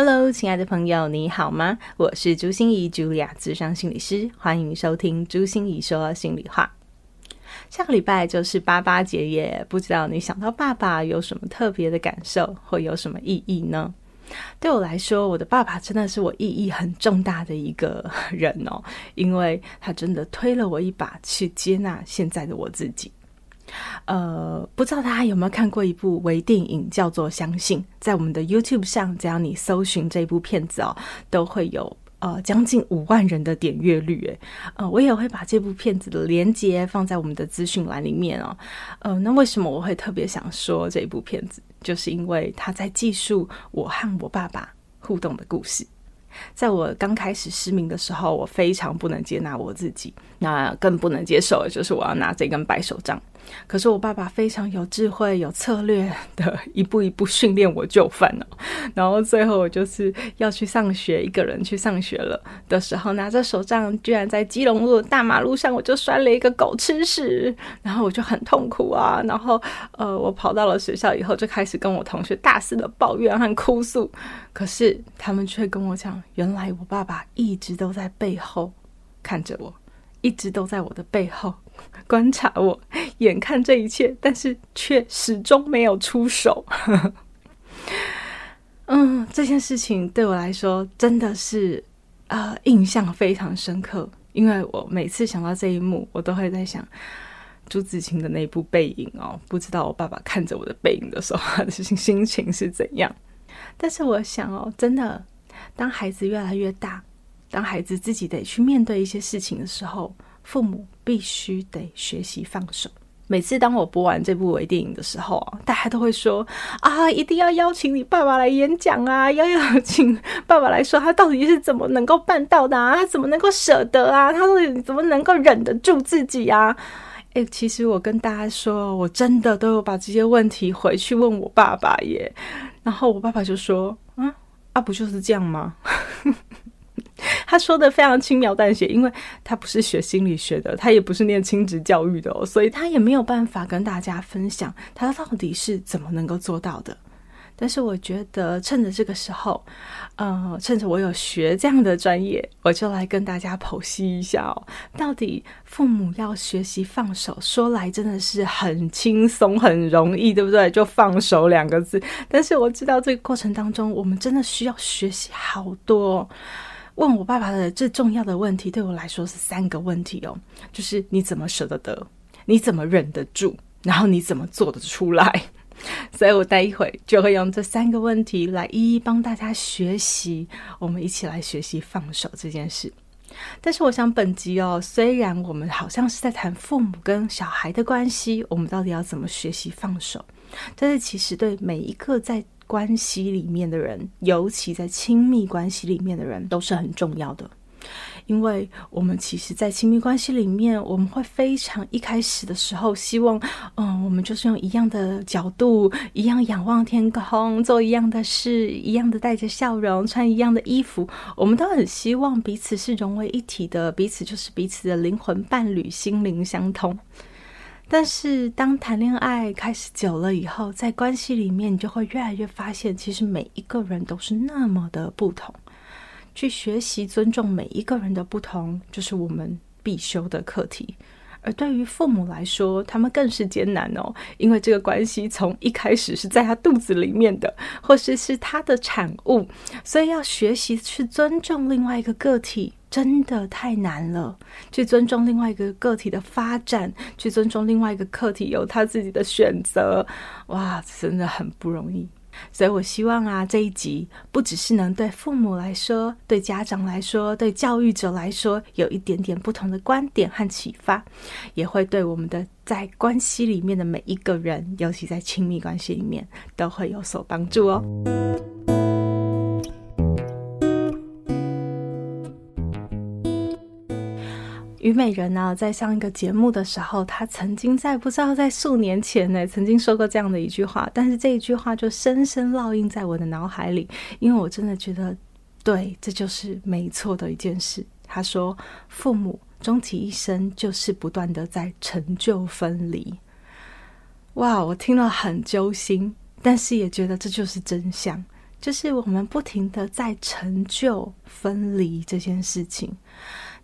Hello，亲爱的朋友，你好吗？我是朱心仪，Julia，咨商心理师，欢迎收听朱心仪说心里话。下个礼拜就是爸爸节耶，不知道你想到爸爸有什么特别的感受，或有什么意义呢？对我来说，我的爸爸真的是我意义很重大的一个人哦，因为他真的推了我一把，去接纳现在的我自己。呃，不知道大家有没有看过一部微电影，叫做《相信》。在我们的 YouTube 上，只要你搜寻这部片子哦，都会有呃将近五万人的点阅率。诶，呃，我也会把这部片子的连接放在我们的资讯栏里面哦。呃，那为什么我会特别想说这部片子？就是因为他在记述我和我爸爸互动的故事。在我刚开始失明的时候，我非常不能接纳我自己，那更不能接受的就是我要拿这根白手杖。可是我爸爸非常有智慧、有策略的一步一步训练我就范了。然后最后我就是要去上学，一个人去上学了的时候，拿着手杖，居然在基隆路的大马路上，我就摔了一个狗吃屎，然后我就很痛苦啊。然后呃，我跑到了学校以后，就开始跟我同学大肆的抱怨和哭诉。可是他们却跟我讲，原来我爸爸一直都在背后看着我，一直都在我的背后。观察我，眼看这一切，但是却始终没有出手。嗯，这件事情对我来说真的是呃印象非常深刻，因为我每次想到这一幕，我都会在想朱自清的那部背影哦，不知道我爸爸看着我的背影的时候，他的心心情是怎样。但是我想哦，真的，当孩子越来越大，当孩子自己得去面对一些事情的时候。父母必须得学习放手。每次当我播完这部微电影的时候，大家都会说啊，一定要邀请你爸爸来演讲啊，要邀请爸爸来说他到底是怎么能够办到的啊，他怎么能够舍得啊，他到底怎么能够忍得住自己啊？诶，其实我跟大家说，我真的都有把这些问题回去问我爸爸耶。然后我爸爸就说，啊，啊，不就是这样吗？他说的非常轻描淡写，因为他不是学心理学的，他也不是念亲职教育的哦，所以他也没有办法跟大家分享他到底是怎么能够做到的。但是我觉得趁着这个时候，呃，趁着我有学这样的专业，我就来跟大家剖析一下哦，到底父母要学习放手，说来真的是很轻松、很容易，对不对？就放手两个字。但是我知道这个过程当中，我们真的需要学习好多。问我爸爸的最重要的问题，对我来说是三个问题哦，就是你怎么舍得得，你怎么忍得住，然后你怎么做得出来。所以我待一会就会用这三个问题来一一帮大家学习，我们一起来学习放手这件事。但是我想本集哦，虽然我们好像是在谈父母跟小孩的关系，我们到底要怎么学习放手？但是其实对每一个在关系里面的人，尤其在亲密关系里面的人，都是很重要的。因为我们其实，在亲密关系里面，我们会非常一开始的时候，希望，嗯，我们就是用一样的角度，一样仰望天空，做一样的事，一样的带着笑容，穿一样的衣服。我们都很希望彼此是融为一体的，彼此就是彼此的灵魂伴侣，心灵相通。但是，当谈恋爱开始久了以后，在关系里面，你就会越来越发现，其实每一个人都是那么的不同。去学习尊重每一个人的不同，就是我们必修的课题。而对于父母来说，他们更是艰难哦，因为这个关系从一开始是在他肚子里面的，或是是他的产物，所以要学习去尊重另外一个个体。真的太难了，去尊重另外一个个体的发展，去尊重另外一个个体有他自己的选择，哇，真的很不容易。所以我希望啊，这一集不只是能对父母来说、对家长来说、对教育者来说有一点点不同的观点和启发，也会对我们的在关系里面的每一个人，尤其在亲密关系里面，都会有所帮助哦。虞美人呢，在上一个节目的时候，她曾经在不知道在数年前呢，曾经说过这样的一句话，但是这一句话就深深烙印在我的脑海里，因为我真的觉得，对，这就是没错的一件事。她说，父母终其一生就是不断的在成就分离。哇，我听了很揪心，但是也觉得这就是真相，就是我们不停的在成就分离这件事情。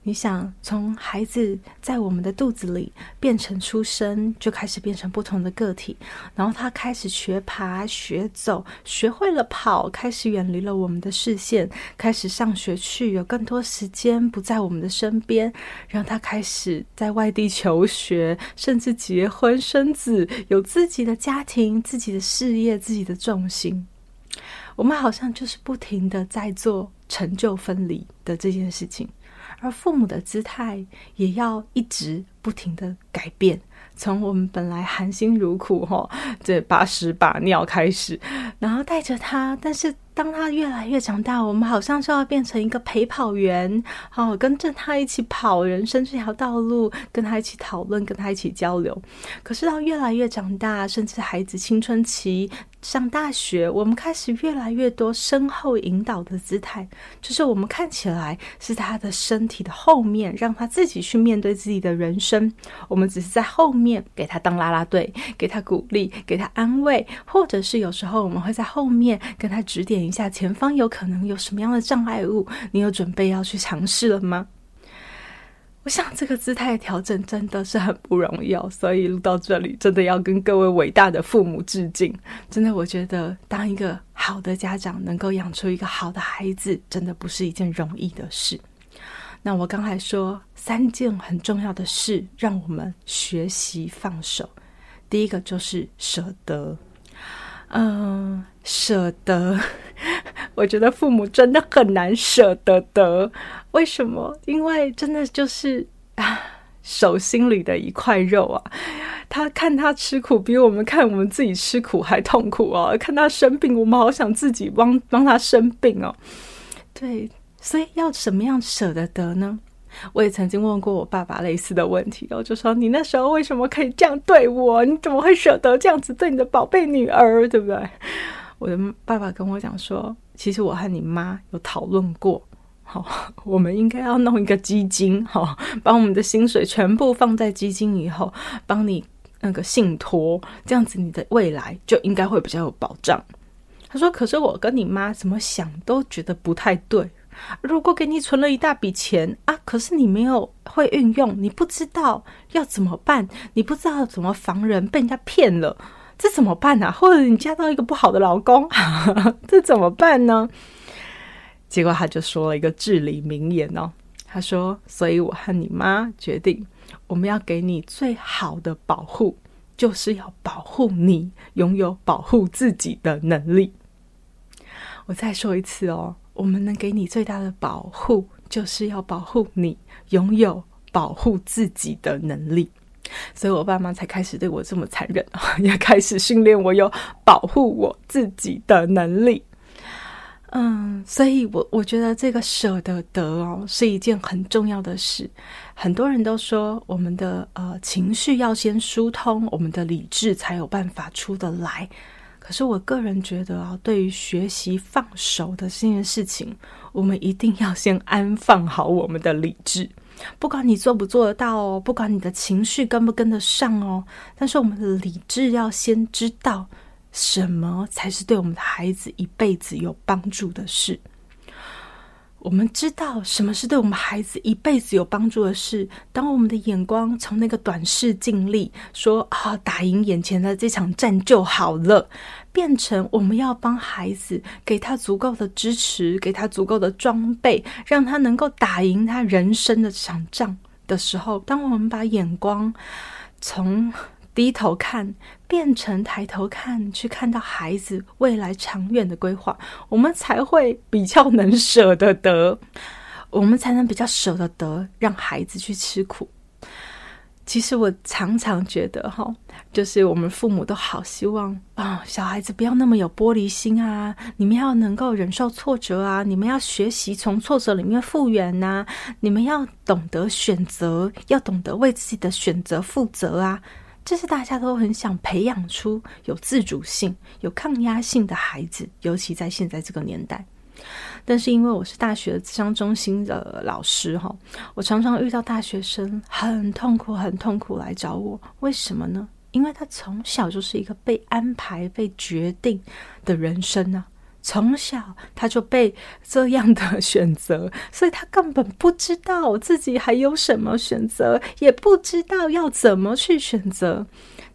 你想从孩子在我们的肚子里变成出生，就开始变成不同的个体，然后他开始学爬、学走，学会了跑，开始远离了我们的视线，开始上学去，有更多时间不在我们的身边，让他开始在外地求学，甚至结婚生子，有自己的家庭、自己的事业、自己的重心。我们好像就是不停的在做成就分离的这件事情。而父母的姿态也要一直不停的改变，从我们本来含辛茹苦哈，这把屎把尿开始，然后带着他，但是。当他越来越长大，我们好像就要变成一个陪跑员，好，跟着他一起跑人生这条道路，跟他一起讨论，跟他一起交流。可是到越来越长大，甚至孩子青春期上大学，我们开始越来越多身后引导的姿态，就是我们看起来是他的身体的后面，让他自己去面对自己的人生。我们只是在后面给他当啦啦队，给他鼓励，给他安慰，或者是有时候我们会在后面跟他指点。一下，前方有可能有什么样的障碍物？你有准备要去尝试了吗？我想这个姿态调整真的是很不容易哦，所以录到这里，真的要跟各位伟大的父母致敬。真的，我觉得当一个好的家长，能够养出一个好的孩子，真的不是一件容易的事。那我刚才说三件很重要的事，让我们学习放手。第一个就是舍得。嗯，舍得，我觉得父母真的很难舍得得。为什么？因为真的就是啊，手心里的一块肉啊。他看他吃苦，比我们看我们自己吃苦还痛苦哦。看他生病，我们好想自己帮帮他生病哦。对，所以要怎么样舍得得呢？我也曾经问过我爸爸类似的问题，我就说：“你那时候为什么可以这样对我？你怎么会舍得这样子对你的宝贝女儿？对不对？”我的爸爸跟我讲说：“其实我和你妈有讨论过，好，我们应该要弄一个基金，好，把我们的薪水全部放在基金以后，帮你那个信托，这样子你的未来就应该会比较有保障。”他说：“可是我跟你妈怎么想都觉得不太对。”如果给你存了一大笔钱啊，可是你没有会运用，你不知道要怎么办，你不知道怎么防人被人家骗了，这怎么办呢、啊？或者你嫁到一个不好的老公，这怎么办呢？结果他就说了一个至理名言哦，他说：“所以我和你妈决定，我们要给你最好的保护，就是要保护你拥有保护自己的能力。”我再说一次哦。我们能给你最大的保护，就是要保护你拥有保护自己的能力。所以我爸妈才开始对我这么残忍，也开始训练我有保护我自己的能力。嗯，所以我我觉得这个舍得得哦，是一件很重要的事。很多人都说，我们的呃情绪要先疏通，我们的理智才有办法出得来。可是我个人觉得啊，对于学习放手的这件事情，我们一定要先安放好我们的理智。不管你做不做得到哦，不管你的情绪跟不跟得上哦，但是我们的理智要先知道什么才是对我们的孩子一辈子有帮助的事。我们知道什么是对我们孩子一辈子有帮助的事。当我们的眼光从那个短视尽力，说啊，打赢眼前的这场战就好了，变成我们要帮孩子给他足够的支持，给他足够的装备，让他能够打赢他人生的这场仗的时候，当我们把眼光从低头看，变成抬头看，去看到孩子未来长远的规划，我们才会比较能舍得得，我们才能比较舍得得让孩子去吃苦。其实我常常觉得，哈，就是我们父母都好希望啊，小孩子不要那么有玻璃心啊，你们要能够忍受挫折啊，你们要学习从挫折里面复原呐，你们要懂得选择，要懂得为自己的选择负责啊，这是大家都很想培养出有自主性、有抗压性的孩子，尤其在现在这个年代。但是因为我是大学的智商中心的老师哈，我常常遇到大学生很痛苦、很痛苦来找我，为什么呢？因为他从小就是一个被安排、被决定的人生呢、啊，从小他就被这样的选择，所以他根本不知道自己还有什么选择，也不知道要怎么去选择。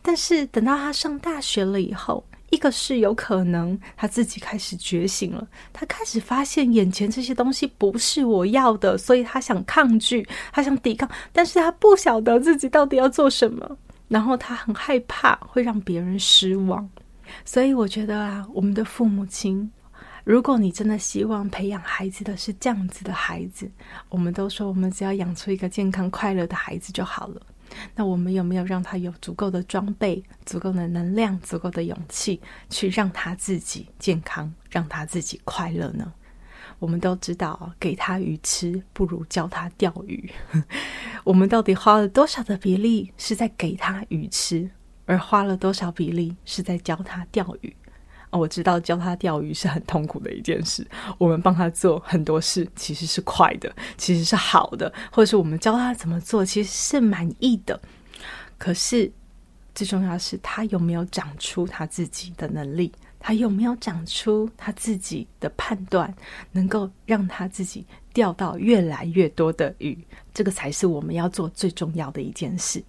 但是等到他上大学了以后，一个是有可能他自己开始觉醒了，他开始发现眼前这些东西不是我要的，所以他想抗拒，他想抵抗，但是他不晓得自己到底要做什么，然后他很害怕会让别人失望，所以我觉得啊，我们的父母亲，如果你真的希望培养孩子的是这样子的孩子，我们都说我们只要养出一个健康快乐的孩子就好了。那我们有没有让他有足够的装备、足够的能量、足够的勇气，去让他自己健康，让他自己快乐呢？我们都知道，给他鱼吃不如教他钓鱼。我们到底花了多少的比例是在给他鱼吃，而花了多少比例是在教他钓鱼？我知道教他钓鱼是很痛苦的一件事。我们帮他做很多事，其实是快的，其实是好的，或者是我们教他怎么做，其实是满意的。可是最重要的是，他有没有长出他自己的能力？他有没有长出他自己的判断，能够让他自己钓到越来越多的鱼？这个才是我们要做最重要的一件事。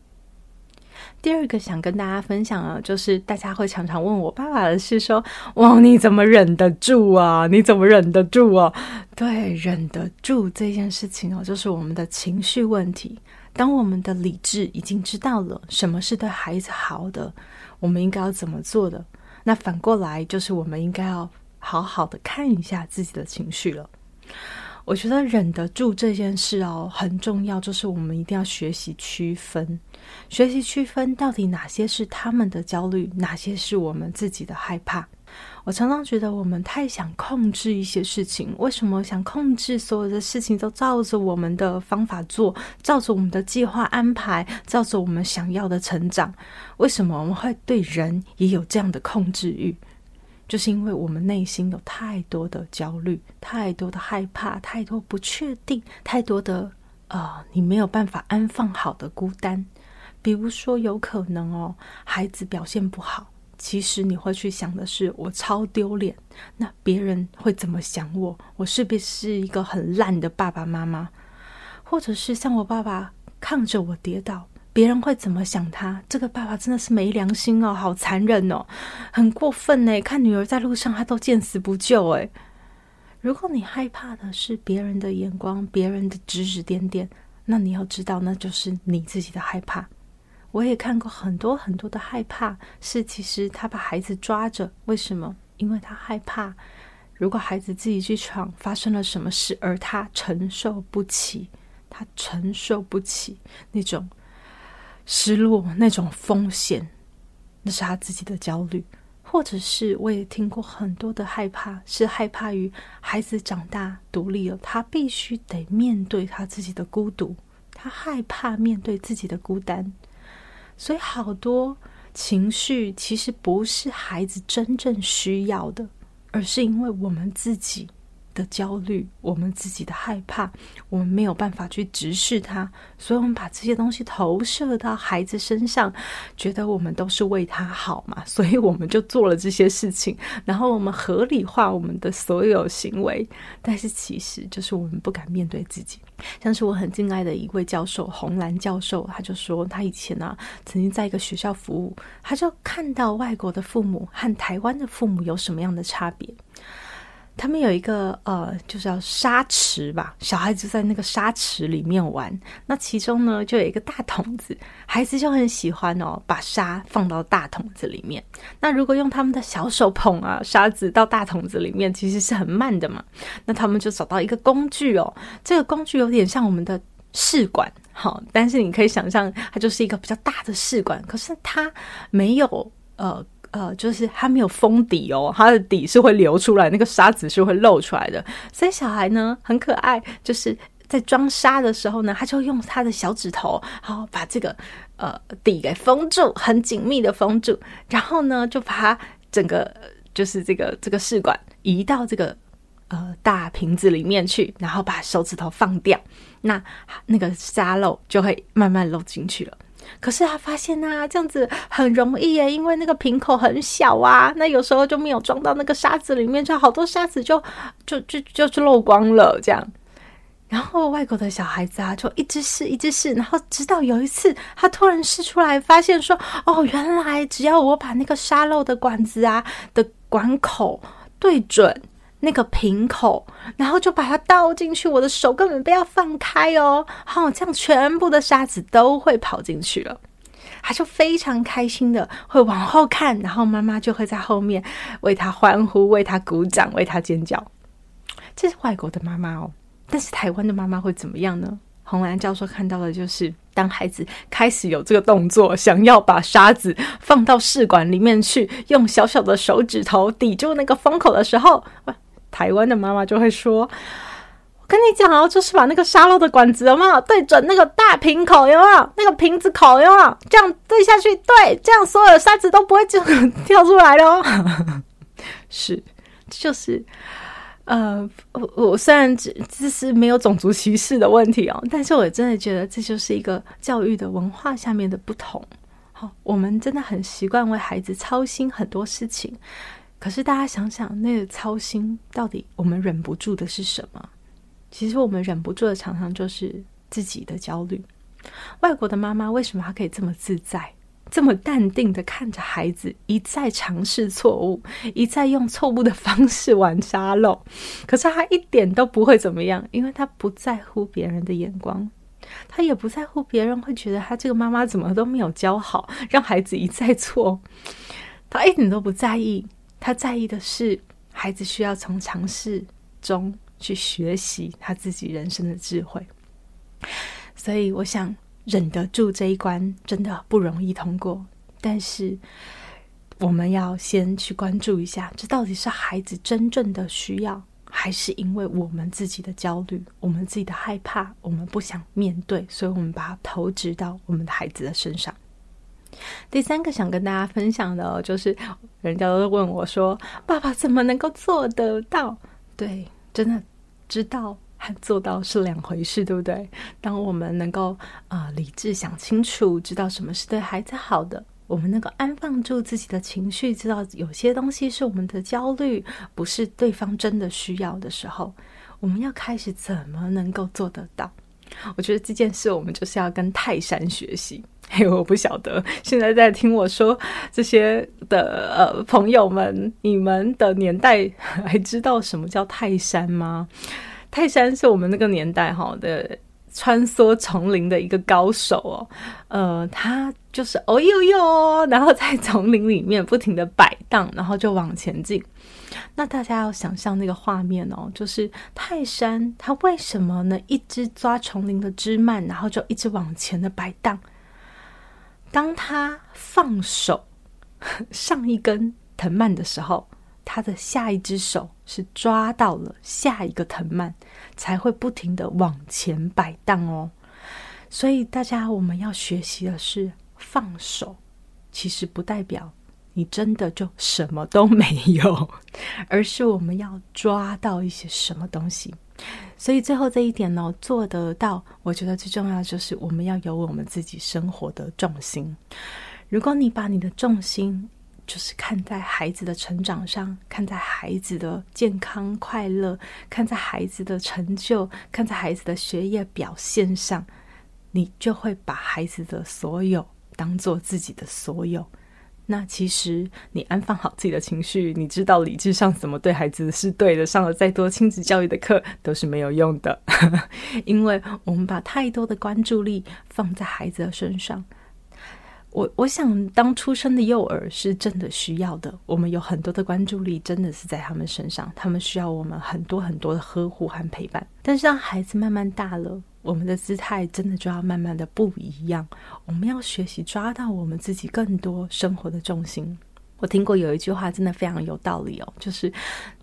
第二个想跟大家分享啊，就是大家会常常问我爸爸的是说，哇，你怎么忍得住啊？你怎么忍得住啊？对，忍得住这件事情哦，就是我们的情绪问题。当我们的理智已经知道了什么是对孩子好的，我们应该要怎么做的，那反过来就是我们应该要好好的看一下自己的情绪了。我觉得忍得住这件事哦，很重要，就是我们一定要学习区分，学习区分到底哪些是他们的焦虑，哪些是我们自己的害怕。我常常觉得我们太想控制一些事情，为什么想控制所有的事情都照着我们的方法做，照着我们的计划安排，照着我们想要的成长？为什么我们会对人也有这样的控制欲？就是因为我们内心有太多的焦虑，太多的害怕，太多不确定，太多的呃，你没有办法安放好的孤单。比如说，有可能哦，孩子表现不好，其实你会去想的是，我超丢脸，那别人会怎么想我？我是不是一个很烂的爸爸妈妈？或者是像我爸爸看着我跌倒。别人会怎么想他？这个爸爸真的是没良心哦，好残忍哦，很过分呢。看女儿在路上，他都见死不救诶。如果你害怕的是别人的眼光、别人的指指点点，那你要知道，那就是你自己的害怕。我也看过很多很多的害怕，是其实他把孩子抓着，为什么？因为他害怕，如果孩子自己去闯，发生了什么事，而他承受不起，他承受不起那种。失落那种风险，那是他自己的焦虑，或者是我也听过很多的害怕，是害怕于孩子长大独立了，他必须得面对他自己的孤独，他害怕面对自己的孤单，所以好多情绪其实不是孩子真正需要的，而是因为我们自己。的焦虑，我们自己的害怕，我们没有办法去直视它，所以我们把这些东西投射到孩子身上，觉得我们都是为他好嘛，所以我们就做了这些事情，然后我们合理化我们的所有行为，但是其实就是我们不敢面对自己。像是我很敬爱的一位教授，洪兰教授，他就说他以前呢、啊，曾经在一个学校服务，他就看到外国的父母和台湾的父母有什么样的差别。他们有一个呃，就是叫沙池吧，小孩子在那个沙池里面玩。那其中呢，就有一个大桶子，孩子就很喜欢哦，把沙放到大桶子里面。那如果用他们的小手捧啊沙子到大桶子里面，其实是很慢的嘛。那他们就找到一个工具哦，这个工具有点像我们的试管，好，但是你可以想象，它就是一个比较大的试管，可是它没有呃呃，就是它没有封底哦，它的底是会流出来，那个沙子是会露出来的，所以小孩呢很可爱，就是在装沙的时候呢，他就用他的小指头，好把这个呃底给封住，很紧密的封住，然后呢就把它整个就是这个这个试管移到这个。呃，大瓶子里面去，然后把手指头放掉，那那个沙漏就会慢慢漏进去了。可是他发现啊，这样子很容易耶，因为那个瓶口很小啊，那有时候就没有装到那个沙子里面，就好多沙子就就就就就漏光了。这样，然后外国的小孩子啊，就一直试，一直试，然后直到有一次，他突然试出来，发现说，哦，原来只要我把那个沙漏的管子啊的管口对准。那个瓶口，然后就把它倒进去，我的手根本不要放开哦，好，这样全部的沙子都会跑进去了。他就非常开心的会往后看，然后妈妈就会在后面为他欢呼、为他鼓掌、为他尖叫。这是外国的妈妈哦，但是台湾的妈妈会怎么样呢？洪兰教授看到的就是，当孩子开始有这个动作，想要把沙子放到试管里面去，用小小的手指头抵住那个封口的时候，台湾的妈妈就会说：“我跟你讲哦，就是把那个沙漏的管子有没有对准那个大瓶口，有没有那个瓶子口，有没有这样对下去？对，这样所有的沙子都不会就跳出来咯。是，就是呃，我我虽然这这是没有种族歧视的问题哦，但是我真的觉得这就是一个教育的文化下面的不同。好，我们真的很习惯为孩子操心很多事情。可是大家想想，那个操心到底我们忍不住的是什么？其实我们忍不住的常常就是自己的焦虑。外国的妈妈为什么她可以这么自在、这么淡定的看着孩子一再尝试错误，一再用错误的方式玩沙漏？可是她一点都不会怎么样，因为她不在乎别人的眼光，她也不在乎别人会觉得她这个妈妈怎么都没有教好，让孩子一再错，她一点都不在意。他在意的是孩子需要从尝试中去学习他自己人生的智慧，所以我想忍得住这一关真的不容易通过。但是我们要先去关注一下，这到底是孩子真正的需要，还是因为我们自己的焦虑、我们自己的害怕、我们不想面对，所以我们把它投掷到我们的孩子的身上。第三个想跟大家分享的，就是人家都问我说：“爸爸怎么能够做得到？”对，真的知道和做到是两回事，对不对？当我们能够啊、理智想清楚，知道什么是对孩子好的，我们能够安放住自己的情绪，知道有些东西是我们的焦虑，不是对方真的需要的时候，我们要开始怎么能够做得到？我觉得这件事，我们就是要跟泰山学习。嘿，我不晓得现在在听我说这些的呃朋友们，你们的年代还知道什么叫泰山吗？泰山是我们那个年代哈的穿梭丛林的一个高手哦，呃，他就是哦呦呦，然后在丛林里面不停的摆荡，然后就往前进。那大家要想象那个画面哦，就是泰山他为什么呢？一直抓丛林的枝蔓，然后就一直往前的摆荡。当他放手 上一根藤蔓的时候，他的下一只手是抓到了下一个藤蔓，才会不停的往前摆荡哦。所以大家我们要学习的是放手，其实不代表你真的就什么都没有，而是我们要抓到一些什么东西。所以最后这一点呢，做得到，我觉得最重要的就是我们要有我们自己生活的重心。如果你把你的重心就是看在孩子的成长上，看在孩子的健康快乐，看在孩子的成就，看在孩子的学业表现上，你就会把孩子的所有当做自己的所有。那其实你安放好自己的情绪，你知道理智上怎么对孩子是对的，上了再多亲子教育的课都是没有用的，因为我们把太多的关注力放在孩子的身上。我我想，当出生的幼儿是真的需要的，我们有很多的关注力真的是在他们身上，他们需要我们很多很多的呵护和陪伴。但是当孩子慢慢大了，我们的姿态真的就要慢慢的不一样。我们要学习抓到我们自己更多生活的重心。我听过有一句话，真的非常有道理哦，就是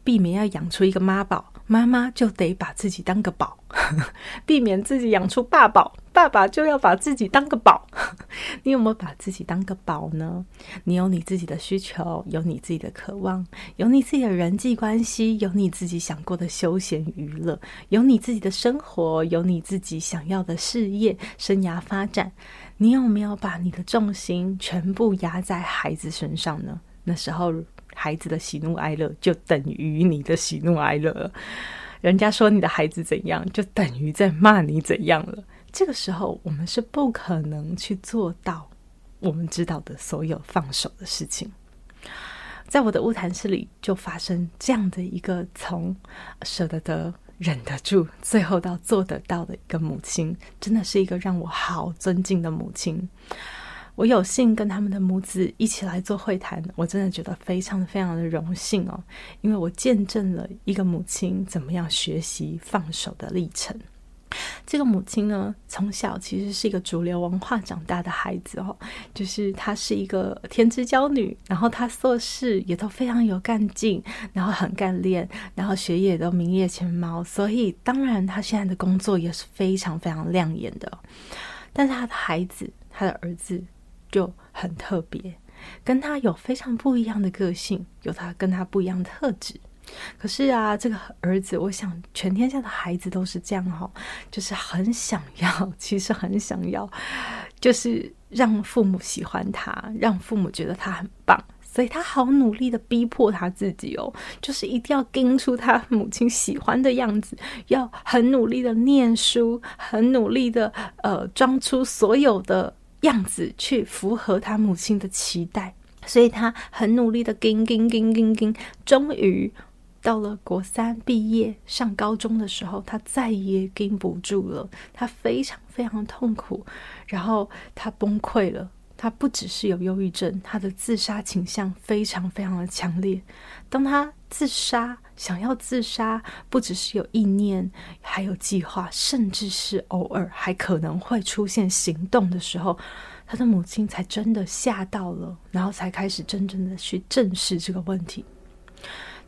避免要养出一个妈宝，妈妈就得把自己当个宝；避免自己养出爸宝，爸爸就要把自己当个宝。你有没有把自己当个宝呢？你有你自己的需求，有你自己的渴望，有你自己的人际关系，有你自己想过的休闲娱乐，有你自己的生活，有你自己想要的事业、生涯发展。你有没有把你的重心全部压在孩子身上呢？那时候，孩子的喜怒哀乐就等于你的喜怒哀乐。人家说你的孩子怎样，就等于在骂你怎样了。这个时候，我们是不可能去做到我们知道的所有放手的事情。在我的晤谈室里，就发生这样的一个从舍得得、忍得住，最后到做得到的一个母亲，真的是一个让我好尊敬的母亲。我有幸跟他们的母子一起来做会谈，我真的觉得非常非常的荣幸哦，因为我见证了一个母亲怎么样学习放手的历程。这个母亲呢，从小其实是一个主流文化长大的孩子哦，就是她是一个天之骄女，然后她做事也都非常有干劲，然后很干练，然后学业也都名列前茅，所以当然她现在的工作也是非常非常亮眼的。但是她的孩子，她的儿子。就很特别，跟他有非常不一样的个性，有他跟他不一样的特质。可是啊，这个儿子，我想全天下的孩子都是这样哈，就是很想要，其实很想要，就是让父母喜欢他，让父母觉得他很棒，所以他好努力的逼迫他自己哦，就是一定要跟出他母亲喜欢的样子，要很努力的念书，很努力的呃装出所有的。样子去符合他母亲的期待，所以他很努力的跟跟跟跟跟，终于到了国三毕业上高中的时候，他再也跟不住了，他非常非常痛苦，然后他崩溃了。他不只是有忧郁症，他的自杀倾向非常非常的强烈。当他自杀，想要自杀，不只是有意念，还有计划，甚至是偶尔还可能会出现行动的时候，他的母亲才真的吓到了，然后才开始真正的去正视这个问题。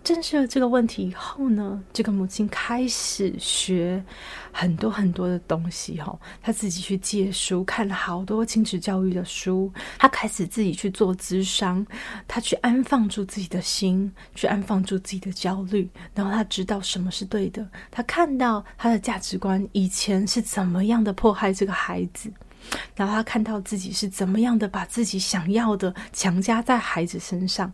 正视了这个问题以后呢，这个母亲开始学很多很多的东西哈，她自己去借书，看了好多亲子教育的书，她开始自己去做咨商，她去安放住自己的心，去安放住自己的焦虑，然后她知道什么是对的，她看到她的价值观以前是怎么样的迫害这个孩子，然后她看到自己是怎么样的把自己想要的强加在孩子身上。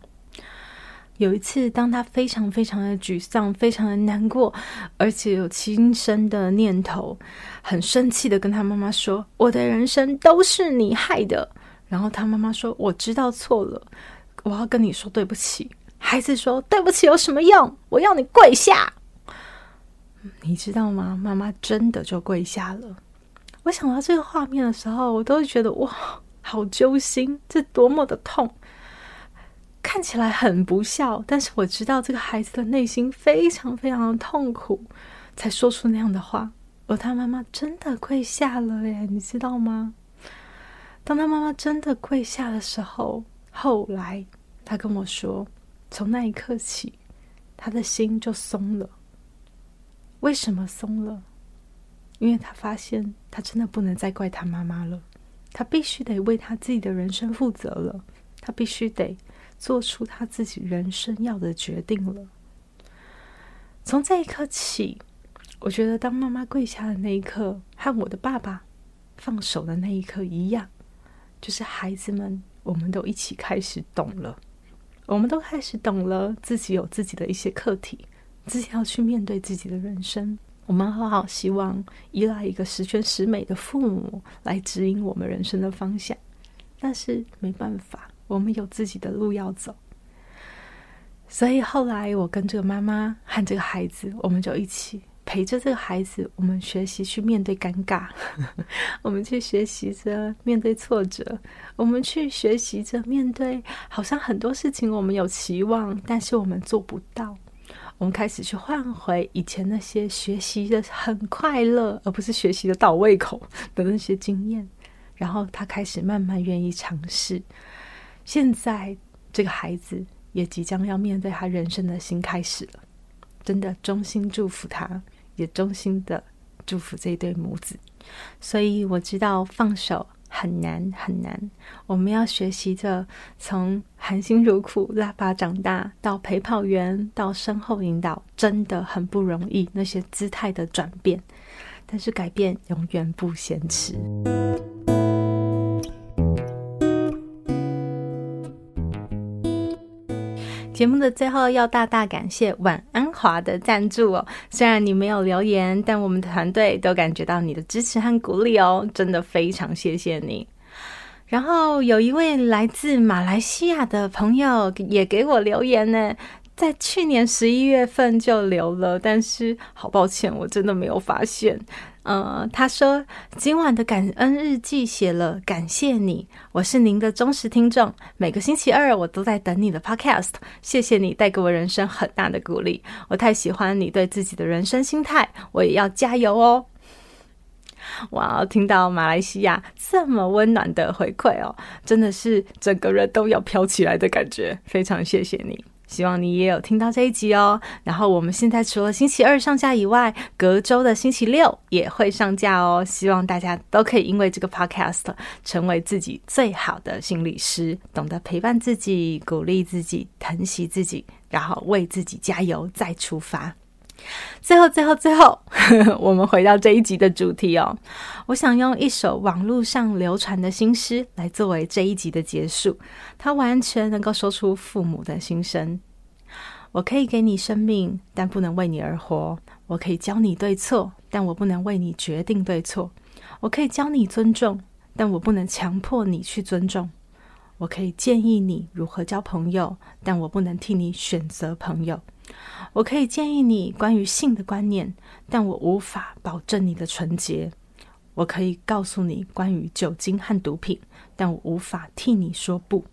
有一次，当他非常非常的沮丧，非常的难过，而且有轻生的念头，很生气的跟他妈妈说：“我的人生都是你害的。”然后他妈妈说：“我知道错了，我要跟你说对不起。”孩子说：“对不起有什么用？我要你跪下。”你知道吗？妈妈真的就跪下了。我想到这个画面的时候，我都觉得哇，好揪心，这多么的痛。看起来很不孝，但是我知道这个孩子的内心非常非常的痛苦，才说出那样的话。而他妈妈真的跪下了耶，你知道吗？当他妈妈真的跪下的时候，后来他跟我说，从那一刻起，他的心就松了。为什么松了？因为他发现他真的不能再怪他妈妈了，他必须得为他自己的人生负责了，他必须得。做出他自己人生要的决定了。从这一刻起，我觉得当妈妈跪下的那一刻，和我的爸爸放手的那一刻一样，就是孩子们，我们都一起开始懂了，我们都开始懂了自己有自己的一些课题，自己要去面对自己的人生。我们好好希望依赖一个十全十美的父母来指引我们人生的方向，但是没办法。我们有自己的路要走，所以后来我跟这个妈妈和这个孩子，我们就一起陪着这个孩子，我们学习去面对尴尬，我们去学习着面对挫折，我们去学习着面对好像很多事情我们有期望，但是我们做不到，我们开始去换回以前那些学习的很快乐，而不是学习的倒胃口的那些经验。然后他开始慢慢愿意尝试。现在这个孩子也即将要面对他人生的新开始了。真的衷心祝福他，也衷心的祝福这对母子。所以我知道放手。很难很难，我们要学习着从含辛茹苦拉拔长大，到陪跑员，到身后引导，真的很不容易。那些姿态的转变，但是改变永远不嫌迟。节目的最后要大大感谢晚安华的赞助哦。虽然你没有留言，但我们的团队都感觉到你的支持和鼓励哦，真的非常谢谢你。然后有一位来自马来西亚的朋友也给我留言呢，在去年十一月份就留了，但是好抱歉，我真的没有发现。呃，他说今晚的感恩日记写了，感谢你，我是您的忠实听众，每个星期二我都在等你的 podcast，谢谢你带给我人生很大的鼓励，我太喜欢你对自己的人生心态，我也要加油哦。哇，听到马来西亚这么温暖的回馈哦，真的是整个人都要飘起来的感觉，非常谢谢你。希望你也有听到这一集哦。然后我们现在除了星期二上架以外，隔周的星期六也会上架哦。希望大家都可以因为这个 podcast 成为自己最好的心理师，懂得陪伴自己、鼓励自己、疼惜自己，然后为自己加油，再出发。最后，最后，最后，我们回到这一集的主题哦。我想用一首网络上流传的新诗来作为这一集的结束，它完全能够说出父母的心声。我可以给你生命，但不能为你而活；我可以教你对错，但我不能为你决定对错；我可以教你尊重，但我不能强迫你去尊重；我可以建议你如何交朋友，但我不能替你选择朋友。我可以建议你关于性的观念，但我无法保证你的纯洁。我可以告诉你关于酒精和毒品，但我无法替你说不。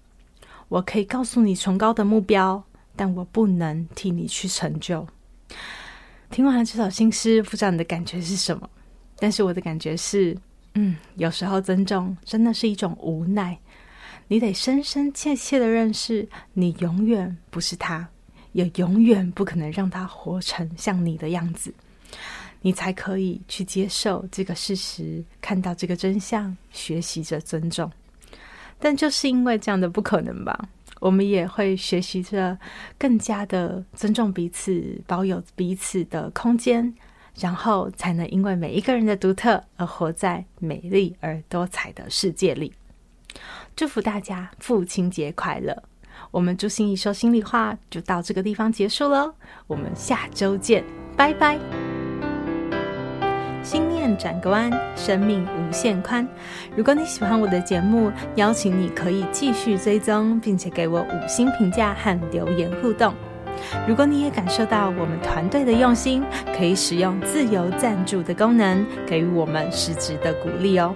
我可以告诉你崇高的目标，但我不能替你去成就。听完了这首新诗，不知道你的感觉是什么？但是我的感觉是，嗯，有时候尊重真的是一种无奈。你得深深切切的认识，你永远不是他。也永远不可能让他活成像你的样子，你才可以去接受这个事实，看到这个真相，学习着尊重。但就是因为这样的不可能吧，我们也会学习着更加的尊重彼此，保有彼此的空间，然后才能因为每一个人的独特而活在美丽而多彩的世界里。祝福大家父亲节快乐！我们朱芯仪说心里话就到这个地方结束喽，我们下周见，拜拜。心念转个弯，生命无限宽。如果你喜欢我的节目，邀请你可以继续追踪，并且给我五星评价和留言互动。如果你也感受到我们团队的用心，可以使用自由赞助的功能，给予我们实质的鼓励哦。